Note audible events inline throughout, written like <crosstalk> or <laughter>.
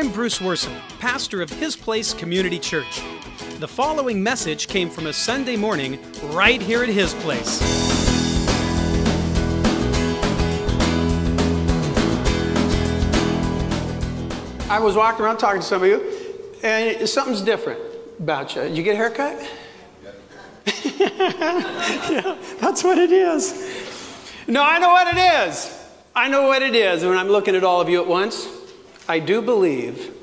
I'm Bruce Worson, pastor of His Place Community Church. The following message came from a Sunday morning right here at His Place. I was walking around talking to some of you, and something's different about you. You get a haircut? <laughs> yeah, that's what it is. No, I know what it is. I know what it is. When I'm looking at all of you at once, I do believe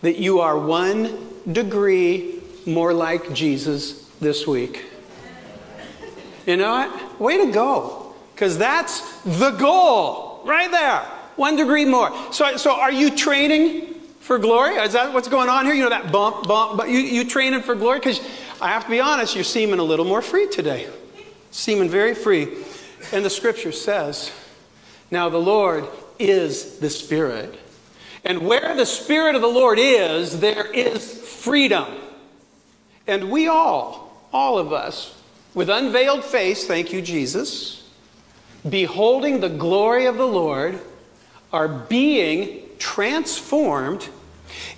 that you are one degree more like Jesus this week. You know what? Way to go. Because that's the goal right there. One degree more. So, so are you training for glory? Is that what's going on here? You know, that bump, bump, but you, you training for glory? Because I have to be honest, you're seeming a little more free today. Seeming very free. And the scripture says, now the Lord is the Spirit. And where the Spirit of the Lord is, there is freedom. And we all, all of us, with unveiled face, thank you, Jesus, beholding the glory of the Lord, are being transformed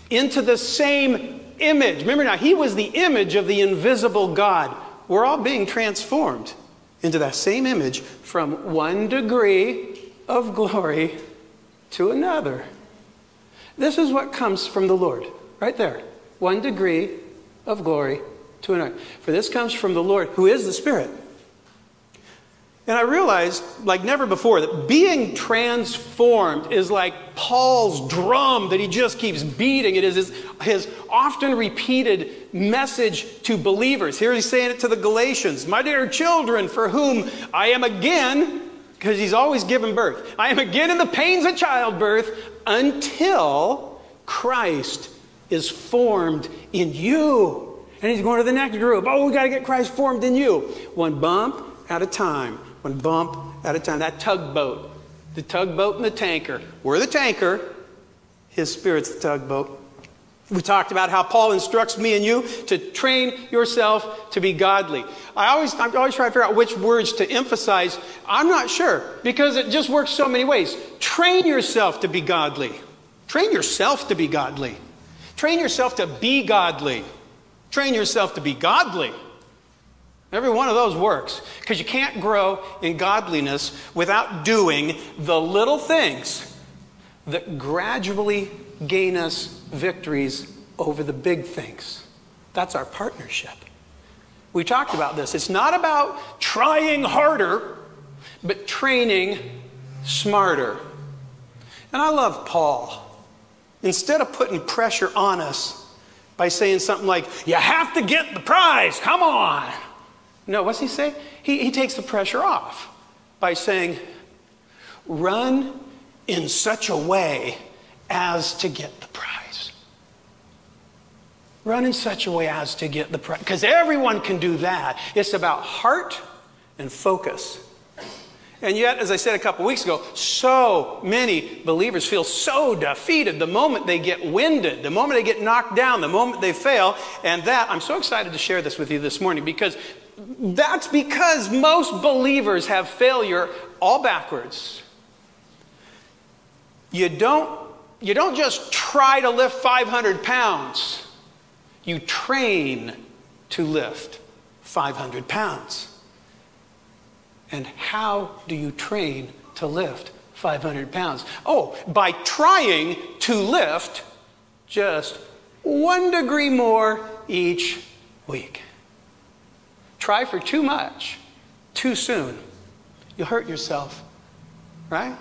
into the same image. Remember now, he was the image of the invisible God. We're all being transformed into that same image from one degree of glory to another. This is what comes from the Lord, right there. One degree of glory to another. For this comes from the Lord, who is the Spirit. And I realized, like never before, that being transformed is like Paul's drum that he just keeps beating. It is his, his, often repeated message to believers. Here he's saying it to the Galatians My dear children, for whom I am again, because he's always given birth, I am again in the pains of childbirth until Christ is formed in you. And he's going to the next group. Oh, we got to get Christ formed in you. One bump at a time one bump at a time. That tugboat, the tugboat and the tanker. We're the tanker, his spirit's the tugboat. We talked about how Paul instructs me and you to train yourself to be godly. I always, I always try to figure out which words to emphasize. I'm not sure because it just works so many ways. Train yourself to be godly. Train yourself to be godly. Train yourself to be godly. Train yourself to be godly. Every one of those works because you can't grow in godliness without doing the little things that gradually gain us victories over the big things. That's our partnership. We talked about this. It's not about trying harder, but training smarter. And I love Paul. Instead of putting pressure on us by saying something like, You have to get the prize, come on. No, what's he say? He, he takes the pressure off by saying, run in such a way as to get the prize. Run in such a way as to get the prize. Because everyone can do that. It's about heart and focus. And yet, as I said a couple weeks ago, so many believers feel so defeated the moment they get winded, the moment they get knocked down, the moment they fail. And that, I'm so excited to share this with you this morning because that's because most believers have failure all backwards. You don't, you don't just try to lift 500 pounds, you train to lift 500 pounds. And how do you train to lift 500 pounds? Oh, by trying to lift just one degree more each week. Try for too much too soon. You'll hurt yourself, right?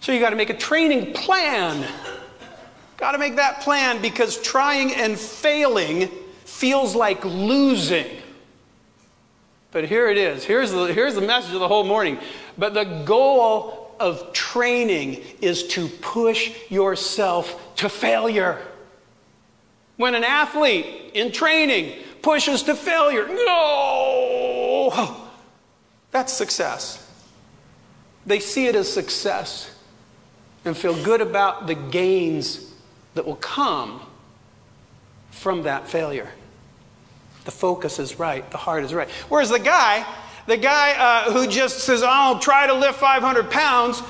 So you got to make a training plan. Got to make that plan because trying and failing feels like losing. But here it is. Here's the, here's the message of the whole morning. But the goal of training is to push yourself to failure. When an athlete in training pushes to failure. No! That's success. They see it as success and feel good about the gains that will come from that failure. The focus is right, the heart is right. Whereas the guy, the guy uh, who just says, I'll try to lift 500 pounds,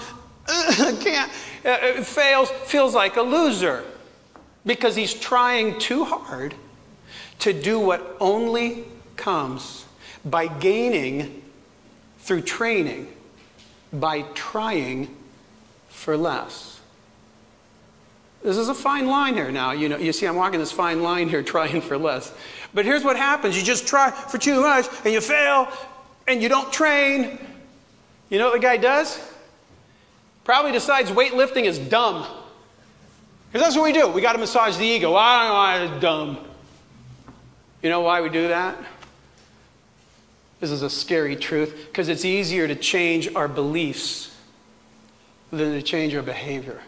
<laughs> can't, uh, fails, feels like a loser because he's trying too hard to do what only comes by gaining through training, by trying for less. This is a fine line here now. You know, you see, I'm walking this fine line here, <laughs> trying for less. But here's what happens: you just try for too much, and you fail, and you don't train. You know what the guy does? Probably decides weightlifting is dumb. Because that's what we do. We got to massage the ego. I don't know, why it's dumb. You know why we do that? This is a scary truth because it's easier to change our beliefs than to change our behavior.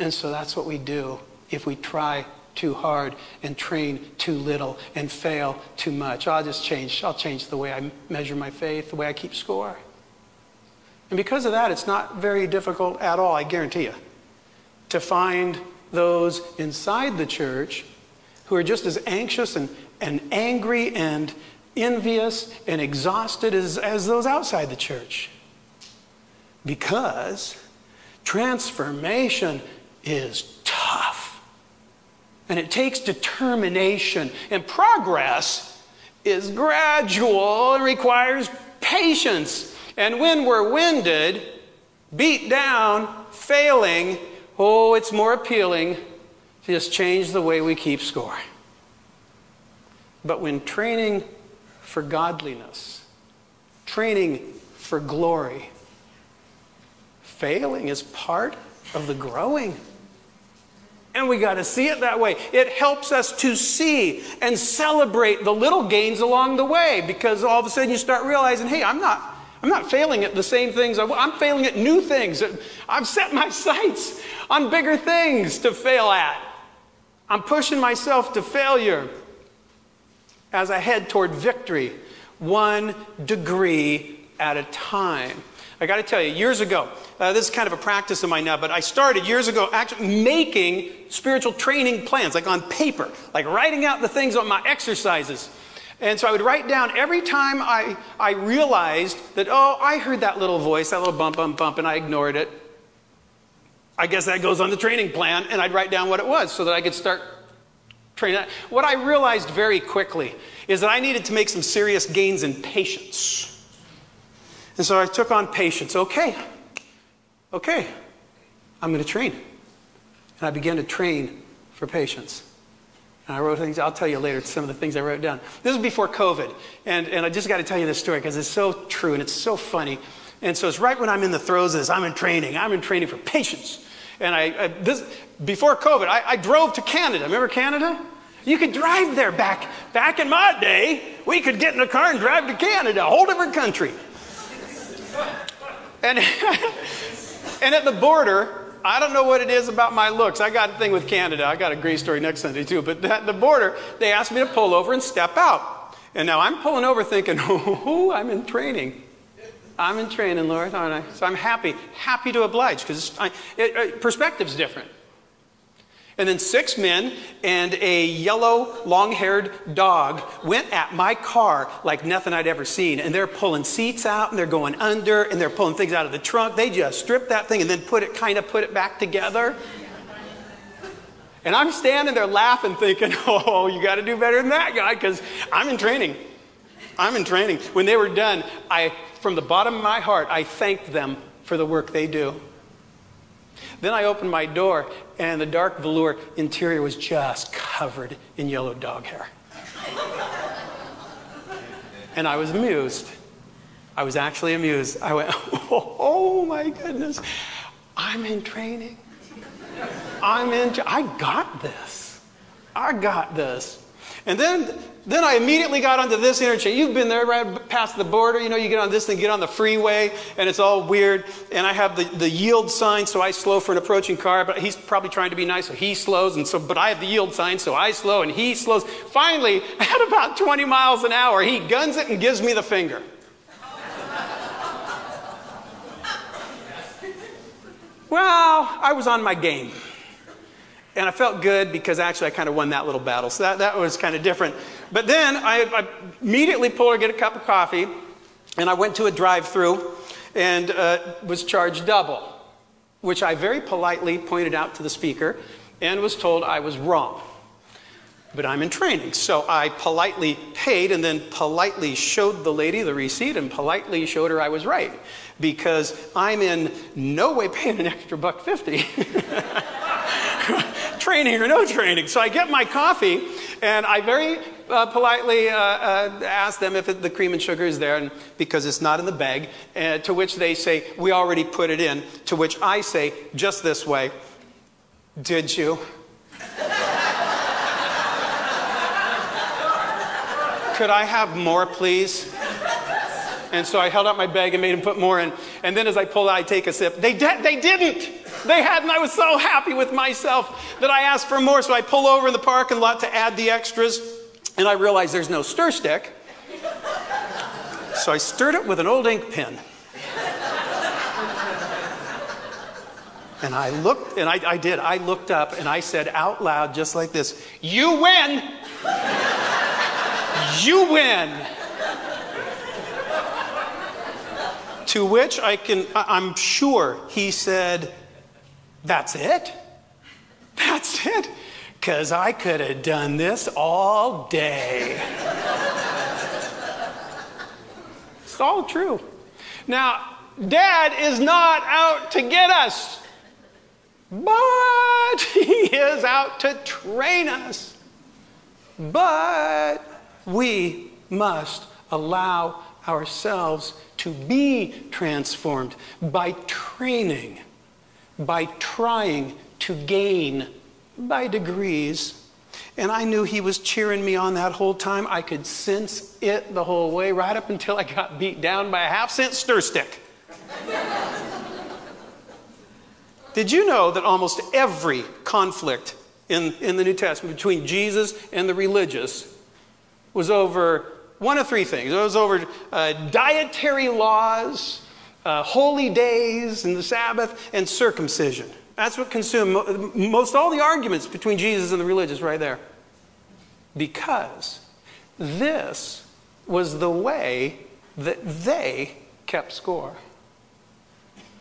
And so that's what we do if we try too hard and train too little and fail too much. I'll just change. I'll change the way I measure my faith, the way I keep score. And because of that, it's not very difficult at all, I guarantee you, to find those inside the church who are just as anxious and, and angry and envious and exhausted as, as those outside the church. Because transformation is tough. And it takes determination. And progress is gradual and requires patience. And when we're winded, beat down, failing, oh, it's more appealing to just change the way we keep score. But when training for godliness, training for glory, failing is part of the growing. And we got to see it that way. It helps us to see and celebrate the little gains along the way because all of a sudden you start realizing, hey, I'm not, I'm not failing at the same things. I'm failing at new things. I've set my <laughs> sights on bigger things to fail at. I'm pushing myself to failure as I head toward victory, one degree at a time. I got to tell you, years ago, uh, this is kind of a practice of mine now, but I started years ago actually making spiritual training plans, like on paper, like writing out the things on my exercises. And so I would write down every time I, I realized that, oh, I heard that little voice, that little bump, bump, bump, and I ignored it. I guess that goes on the training plan, and I'd write down what it was so that I could start training. What I realized very quickly is that I needed to make some serious gains in patience. And so I took on patience. Okay, okay, I'm going to train. And I began to train for patience. And I wrote things, I'll tell you later some of the things I wrote down. This was before COVID. And, and I just got to tell you this story because it's so true and it's so funny. And so it's right when I'm in the throes of this, I'm in training. I'm in training for patience. And I, I this, before COVID, I, I drove to Canada. Remember Canada? You could drive there back, back in my day. We could get in a car and drive to Canada, a whole different country. And, <laughs> and at the border, I don't know what it is about my looks. I got a thing with Canada. I got a great story next Sunday too. But at the border, they asked me to pull over and step out. And now I'm pulling over thinking, <laughs> oh, I'm in training. I'm in training, Lord, aren't I? So I'm happy, happy to oblige because perspective's different. And then six men and a yellow, long haired dog went at my car like nothing I'd ever seen. And they're pulling seats out and they're going under and they're pulling things out of the trunk. They just stripped that thing and then put it, kind of put it back together. And I'm standing there laughing, thinking, <laughs> oh, you got to do better than that guy because I'm in training. I'm in training. When they were done, I, from the bottom of my heart, I thanked them for the work they do. Then I opened my door, and the dark velour interior was just covered in yellow dog hair. and I was amused. I was actually amused. I went, <laughs> oh, my goodness, I'm in training. I'm in, I got this. I got this. And then then I immediately got onto this interchange. You've been there right past the border. You know, you get on this thing, get on the freeway, and it's all weird. And I have the, the yield sign, so I slow for an approaching car, but he's probably trying to be nice, so he slows. And so, but I have the yield sign, so I slow, and he slows. Finally, <laughs> at about 20 miles an hour, he guns it and gives me the finger. well, I was on my game. And I felt good because actually I kind of won that little battle. So that, that was kind of different. But then I, I immediately pulled her get a cup of coffee, and I went to a drive through. and uh, was charged double, which I very politely pointed out to the speaker and was told I was wrong. But I'm in training, so I politely paid and then politely showed the lady the receipt and politely showed her I was right because I'm in no way paying an extra buck 50. <laughs> training or no training. So I get my coffee and I very uh, politely uh, uh, ask them if it, the cream and sugar is there and, because it's not in the bag. Uh, to which they say, We already put it in. To which I say, just this way, Did you? <laughs> Could I have more, please? And so I held out my bag and made him put more in. And then as I pulled out, I take a sip. They, de- they didn't. They hadn't. I was so happy with myself that I asked for more. So I pull over in the parking lot to add the extras. And I realized there's no stir stick. So I stirred it with an old ink pen. And I looked, and I, I did. I looked up and I said out loud, just like this You win! You win. to which I can, I'm sure he said, That's it? That's it? Because I could have done this all day. it's all true. Now, Dad is not out to get us, but <laughs> he is out to train us. But we must allow ourselves to be transformed by training, by trying to gain by degrees. And I knew he was cheering me on that whole time. I could sense it the whole way, right up until I got beat down by a half cent stir stick. <laughs> Did you know that almost every conflict in, in the New Testament between Jesus and the religious was over one of three things. It was over uh, dietary laws, uh, holy days, and the Sabbath, and circumcision. That's what consumed most all the arguments between Jesus and the religious right there. Because this was the way that they kept score.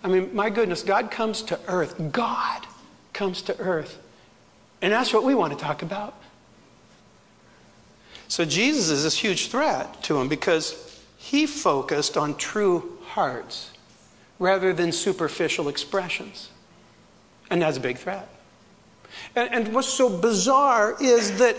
I mean, my goodness, God comes to earth. God comes to earth. And that's what we want to talk about. So Jesus is this huge threat to him because he focused on true hearts rather than superficial expressions. And that's a big threat. And, and what's so bizarre is that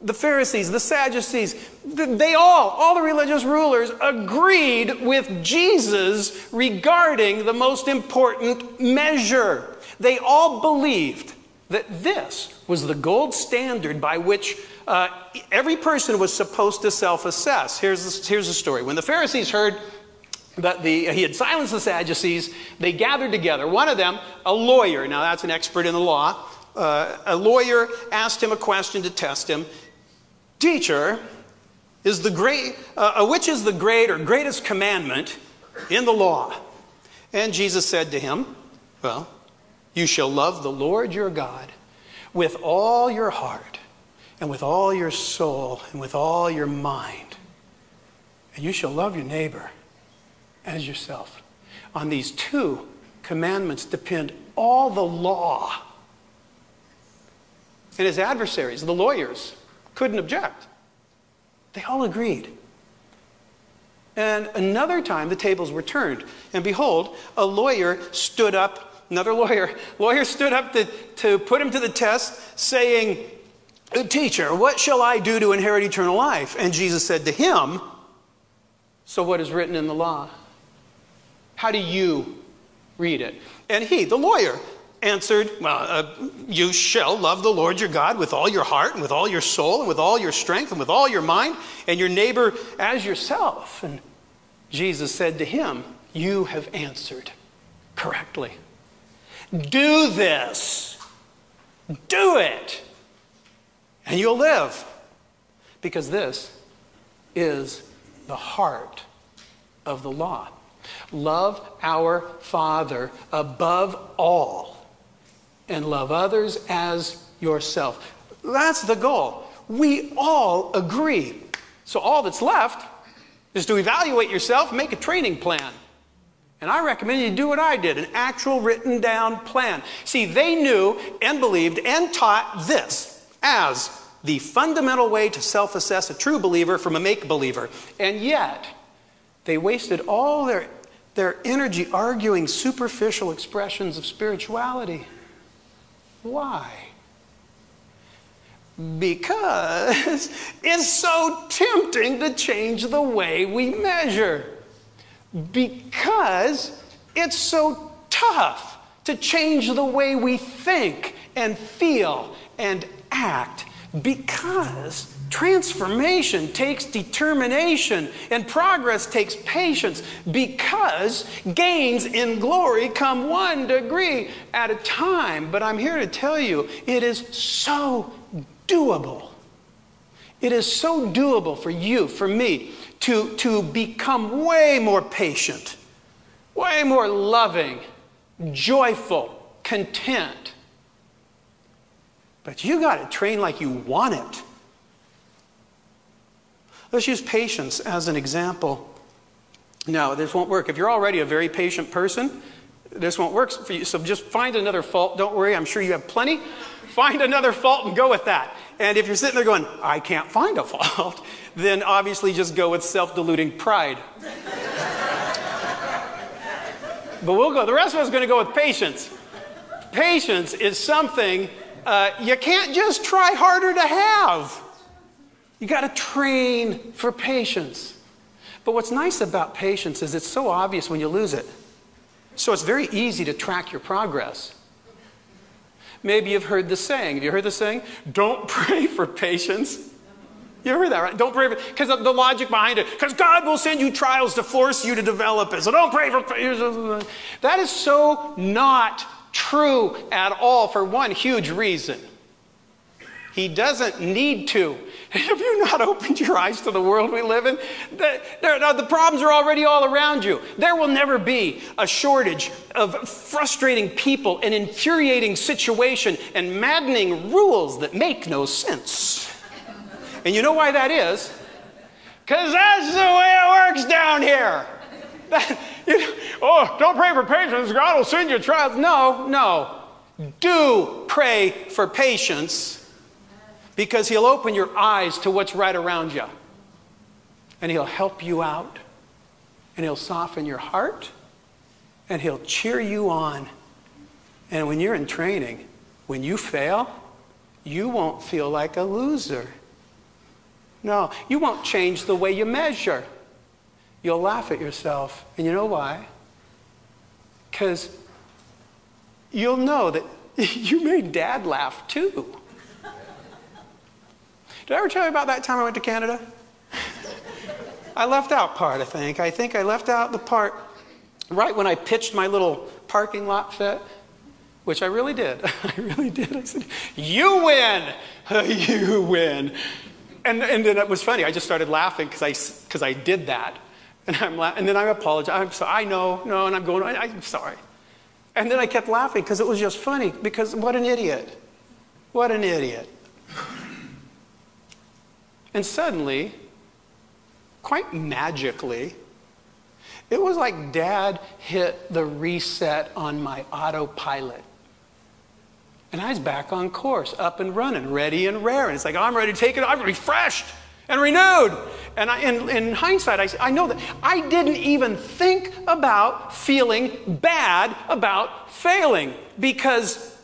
the Pharisees, the Sadducees, they all, all the religious rulers, agreed with Jesus regarding the most important measure. They all believed that this was the gold standard by which uh, every person was supposed to self assess. Here's, here's the story. When the Pharisees heard that the, he had silenced the Sadducees, they gathered together. One of them, a lawyer, now that's an expert in the law, uh, a lawyer asked him a question to test him Teacher, is the great, uh, uh which is the great or greatest commandment in the law? And Jesus said to him, Well, you shall love the Lord your God with all your heart and with all your soul and with all your mind. And you shall love your neighbor as yourself. On these two commandments depend all the law. And his adversaries, the lawyers, couldn't object. They all agreed. And another time the tables were turned. And behold, a lawyer stood up another lawyer, lawyer stood up to, to put him to the test, saying, Teacher, what shall I do to inherit eternal life? And Jesus said to him, So what is written in the law? How do you read it? And he, the lawyer, answered, Well, uh, you shall love the Lord your God with all your heart and with all your soul and with all your strength and with all your mind, and your neighbor as yourself. And Jesus said to him, You have answered correctly. Do this. Do it. And you'll live. Because this is the heart of the law. Love our Father above all and love others as yourself. That's the goal. We all agree. So all that's left is to evaluate yourself, make a training plan, And I recommend you do what I did an actual written down plan. See, they knew and believed and taught this as the fundamental way to self assess a true believer from a make believer. And yet, they wasted all their, their energy arguing superficial expressions of spirituality. Why? Because <laughs> it's so tempting to change the way we measure. Because it's so tough to change the way we think and feel and act. Because transformation takes determination and progress takes patience. Because gains in glory come one degree at a time. But I'm here to tell you, it is so doable. It is so doable for you, for me, to, to become way more patient, way more loving, joyful, content. But you got to train like you want it. Let's use patience as an example. No, this won't work. If you're already a very patient person, this won't work for you. So just find another fault. Don't worry, I'm sure you have plenty. Find another fault and go with that. And if you're sitting there going, I can't find a fault, <laughs> then obviously just go with self deluding pride. <laughs> but we'll go, the rest of us are going to go with patience. Patience is something uh, you can't just try harder to have. You got to train for patience. But what's nice about patience is it's so obvious when you lose it. So it's very easy to track your progress. Maybe you've heard the saying. Have you heard the saying? Don't <laughs> pray for patience. You heard that, right? Don't pray for, because of the logic behind it. Because God will send you trials to force you to develop it. So don't pray for patience. That is so not true at all for one huge reason. He doesn't need to. Have you not opened your eyes to the world we live in? The, the, problems are already all around you. There will never be a shortage of frustrating people, an infuriating situation, and maddening rules that make no sense. And you know why that is? Because that's the way it works down here. You know, oh, don't pray for patience. God will send you trials. No, no. Do pray for patience because He'll open your eyes to what's right around you. And He'll help you out. And He'll soften your heart. And He'll cheer you on. And when you're in training, when you fail, you won't feel like a loser. No, you won't change the way you measure. You'll laugh at yourself. And you know why? Because you'll know that <laughs> you made dad laugh too. Did I ever tell you about that time I went to Canada? I left out part, I think. I think I left out the part right when I pitched my little parking lot fit, which I really did. <laughs> I really did. I said, You win! <laughs> you win. And, and then it was funny. I just started laughing because I, cause I did that. And, I'm la- and then I apologized. I'm sorry. I know, no, and I'm going, I, I'm sorry. And then I kept laughing because it was just funny because what an idiot. What an idiot. And suddenly, quite magically, it was like dad hit the reset on my autopilot. And I was back on course, up and running, ready and rare. And it's like, I'm ready to take it. I'm refreshed and renewed. And I, in, in hindsight, I, I know that I didn't even think about feeling bad about failing because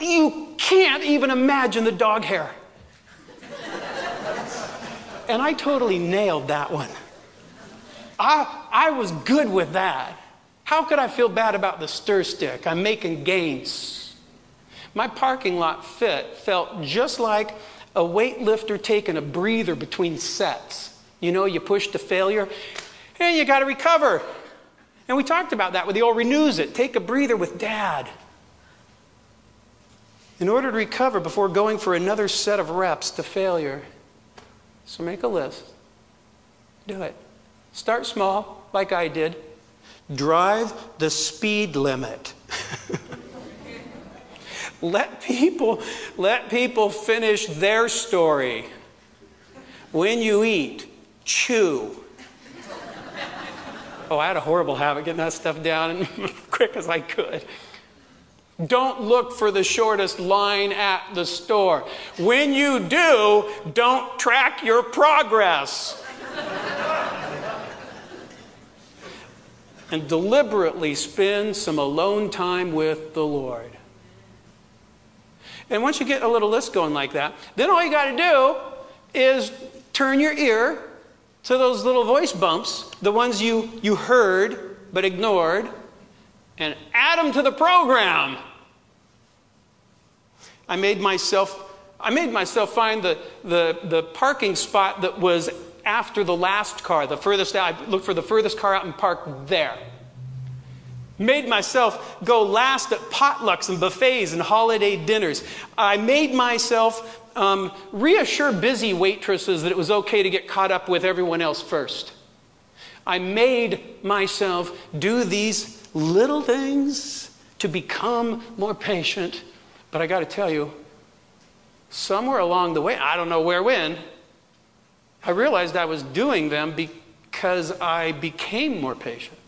you can't even imagine the dog hair. And I totally nailed that one. I, I was good with that. How could I feel bad about the stir stick? I'm making gains. My parking lot fit felt just like a weightlifter taking a breather between sets. You know, you push to failure and you got to recover. And we talked about that with the old renews it. Take a breather with dad. In order to recover before going for another set of reps to failure, so make a list. Do it. Start small, like I did. Drive the speed limit. <laughs> let people let people finish their story. When you eat, chew. Oh, I had a horrible habit getting that stuff down <laughs> as quick as I could. Don't look for the shortest line at the store. When you do, don't track your progress. <laughs> and deliberately spend some alone time with the Lord. And once you get a little list going like that, then all you got to do is turn your ear to those little voice bumps, the ones you, you heard but ignored, and add them to the program. I made myself I made myself find the, the, the parking spot that was after the last car, the furthest out. I looked for the furthest car out and parked there. Made myself go last at potlucks and buffets and holiday dinners. I made myself um, reassure busy waitresses that it was okay to get caught up with everyone else first. I made myself do these little things to become more patient but I got to tell you, somewhere along the way, I don't know where when, I realized I was doing them because I became more patient.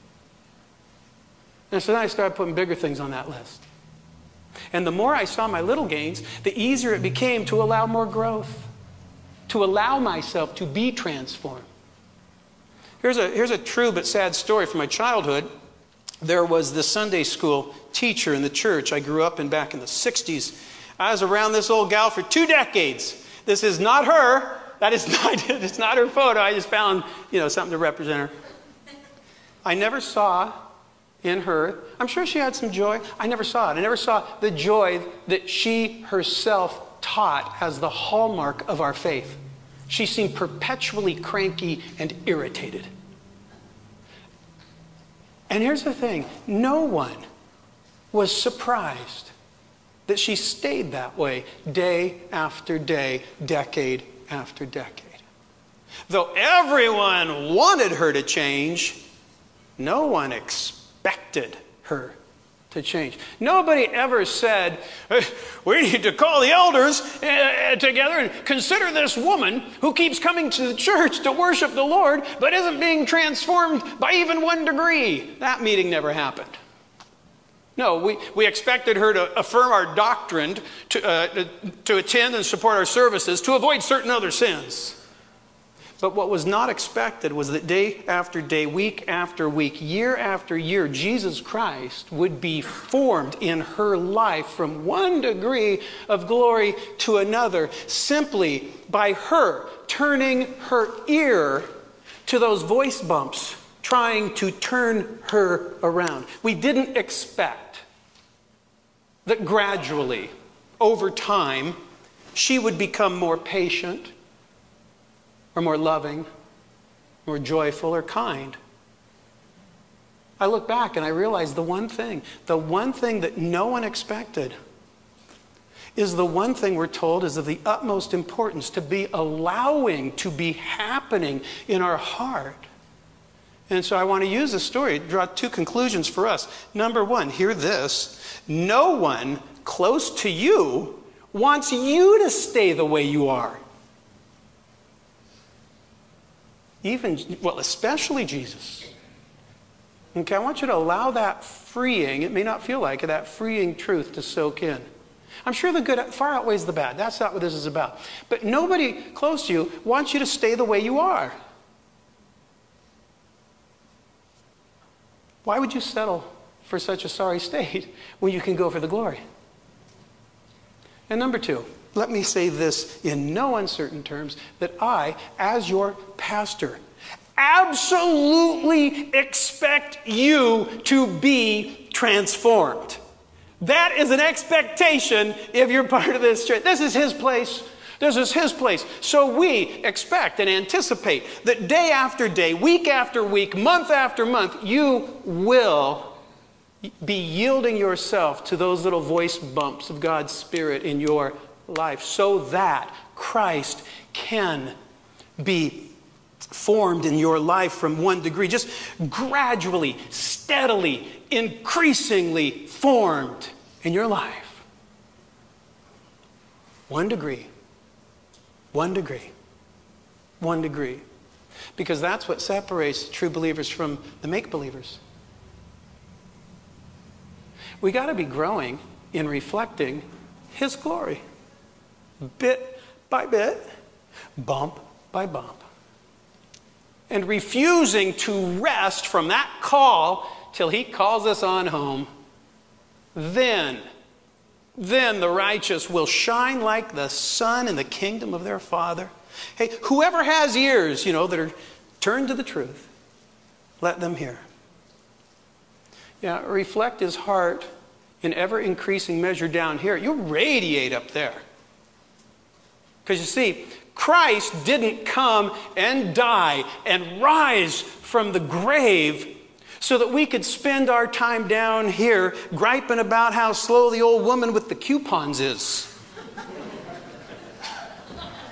And so then I started putting bigger things on that list. And the more I saw my little gains, the easier it became to allow more growth, to allow myself to be transformed. Here's a, here's a true but sad story from my childhood there was this Sunday school teacher in the church I grew up in back in the 60s. I was around this old gal for two decades. This is not her. That is <laughs> not, it's not her photo. I just found, you know, something to represent her. I never saw in her, I'm sure she had some joy. I never saw it. I never saw the joy that she herself taught as the hallmark of our faith. She seemed perpetually cranky and irritated. And here's the thing no one was surprised that she stayed that way day after day, decade after decade. Though everyone wanted her to change, no one expected her to change. Nobody ever said, We need to call the elders uh, together and consider this woman who keeps coming to the church to worship the Lord but isn't being transformed by even one degree. That meeting never happened. No, we, we expected her to affirm our doctrine, to, uh, to attend and support our services, to avoid certain other sins. But what was not expected was that day after day, week after week, year after year, Jesus Christ would be formed in her life from one degree of glory to another simply by her turning her ear to those voice bumps trying to turn her around. We didn't expect that gradually, over time, she would become more patient or more loving, more joyful, or kind. I look back and I realize the one thing, the one thing that no one expected is the one thing we're told is of the utmost importance to be allowing to be happening in our heart. And so I want to use this story to draw two conclusions for us. Number one, hear this no one close to you wants you to stay the way you are. Even, well, especially Jesus. Okay, I want you to allow that freeing, it may not feel like that freeing truth to soak in. I'm sure the good far outweighs the bad. That's not what this is about. But nobody close to you wants you to stay the way you are. Why would you settle for such a sorry state when you can go for the glory? And number two, let me say this in no uncertain terms that I, as your pastor, absolutely expect you to be transformed. That is an expectation if you're part of this church. This is His place. This is His place. So we expect and anticipate that day after day, week after week, month after month, you will be yielding yourself to those little voice bumps of God's Spirit in your life so that Christ can be formed in your life from one degree, just gradually, steadily, increasingly formed in your life. One degree, one degree, one degree. Because that's what separates true believers from the make believers. We got to be growing in reflecting His glory, bit by bit, bump by bump. And refusing to rest from that call till He calls us on home, then, then the righteous will shine like the sun in the kingdom of their Father. Hey, whoever has ears, you know, that are turned to the truth, let them hear. Yeah, reflect his heart in ever increasing measure down here. You radiate up there. Because you see, Christ didn't come and die and rise from the grave so that we could spend our time down here griping about how slow the old woman with the coupons is.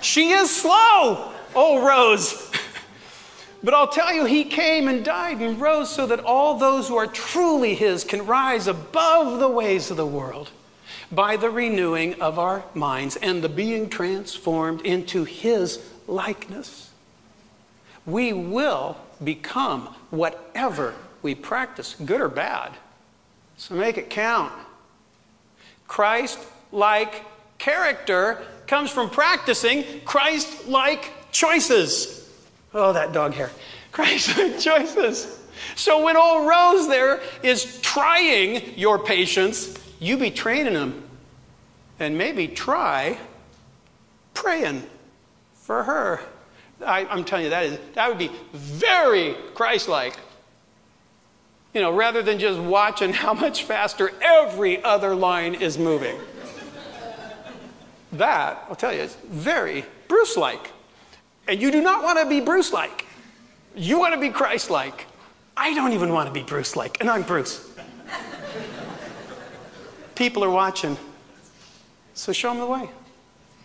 she is slow, oh Rose. <laughs> But I'll tell you, he came and died and rose so that all those who are truly his can rise above the ways of the world by the renewing of our minds and the being transformed into his likeness. We will become whatever we practice, good or bad. So make it count. Christ like character comes from practicing Christ like choices. Oh, that dog hair. <laughs> Christ like choices. So when old Rose there is trying your patience, you be training him. And maybe try praying for her. I, am telling you, that, is, that would be very Christ like. You know, rather than just watching <laughs> how much faster every other line is moving. that, I'll tell you, is very Bruce like. And you do not want to be Bruce like. You want to be Christ like. I don't even want to be Bruce like, and I'm Bruce. <laughs> People are watching. So show them the way,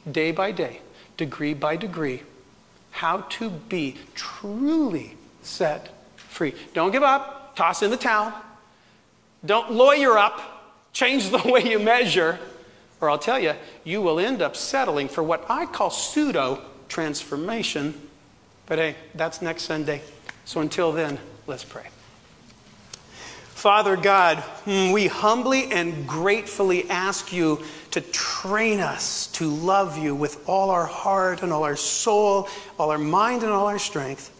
day by day, degree by degree, how to be truly set free. Don't give up, toss in the towel. Don't lawyer up, change the way you measure, or I'll tell you, you will end up settling for what I call pseudo transformation. But hey, that's next Sunday. So until then, let's pray. Father God, hmm, we humbly and gratefully ask you to train us to love you with all our heart and all our soul, all our mind and all our strength.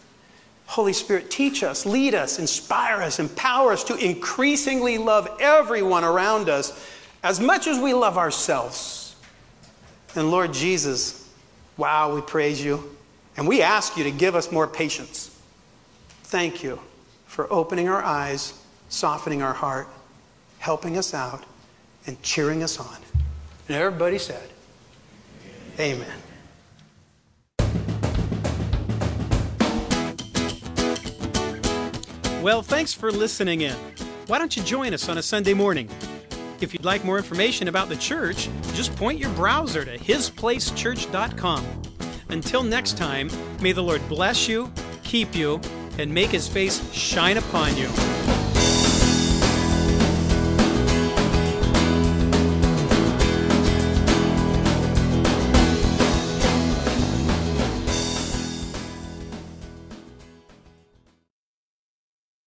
Holy Spirit, teach us, lead us, inspire us, empower us to increasingly love everyone around us as much as we love ourselves. And Lord Jesus, Wow, we praise you. And we ask you to give us more patience. Thank you for opening our eyes, softening our heart, helping us out, and cheering us on. And everybody said, Amen. Well, thanks for listening in. Why don't you join us on a Sunday morning? If you'd like more information about the church, just point your browser to hisplacechurch.com. Until next time, may the Lord bless you, keep you, and make his face shine upon you.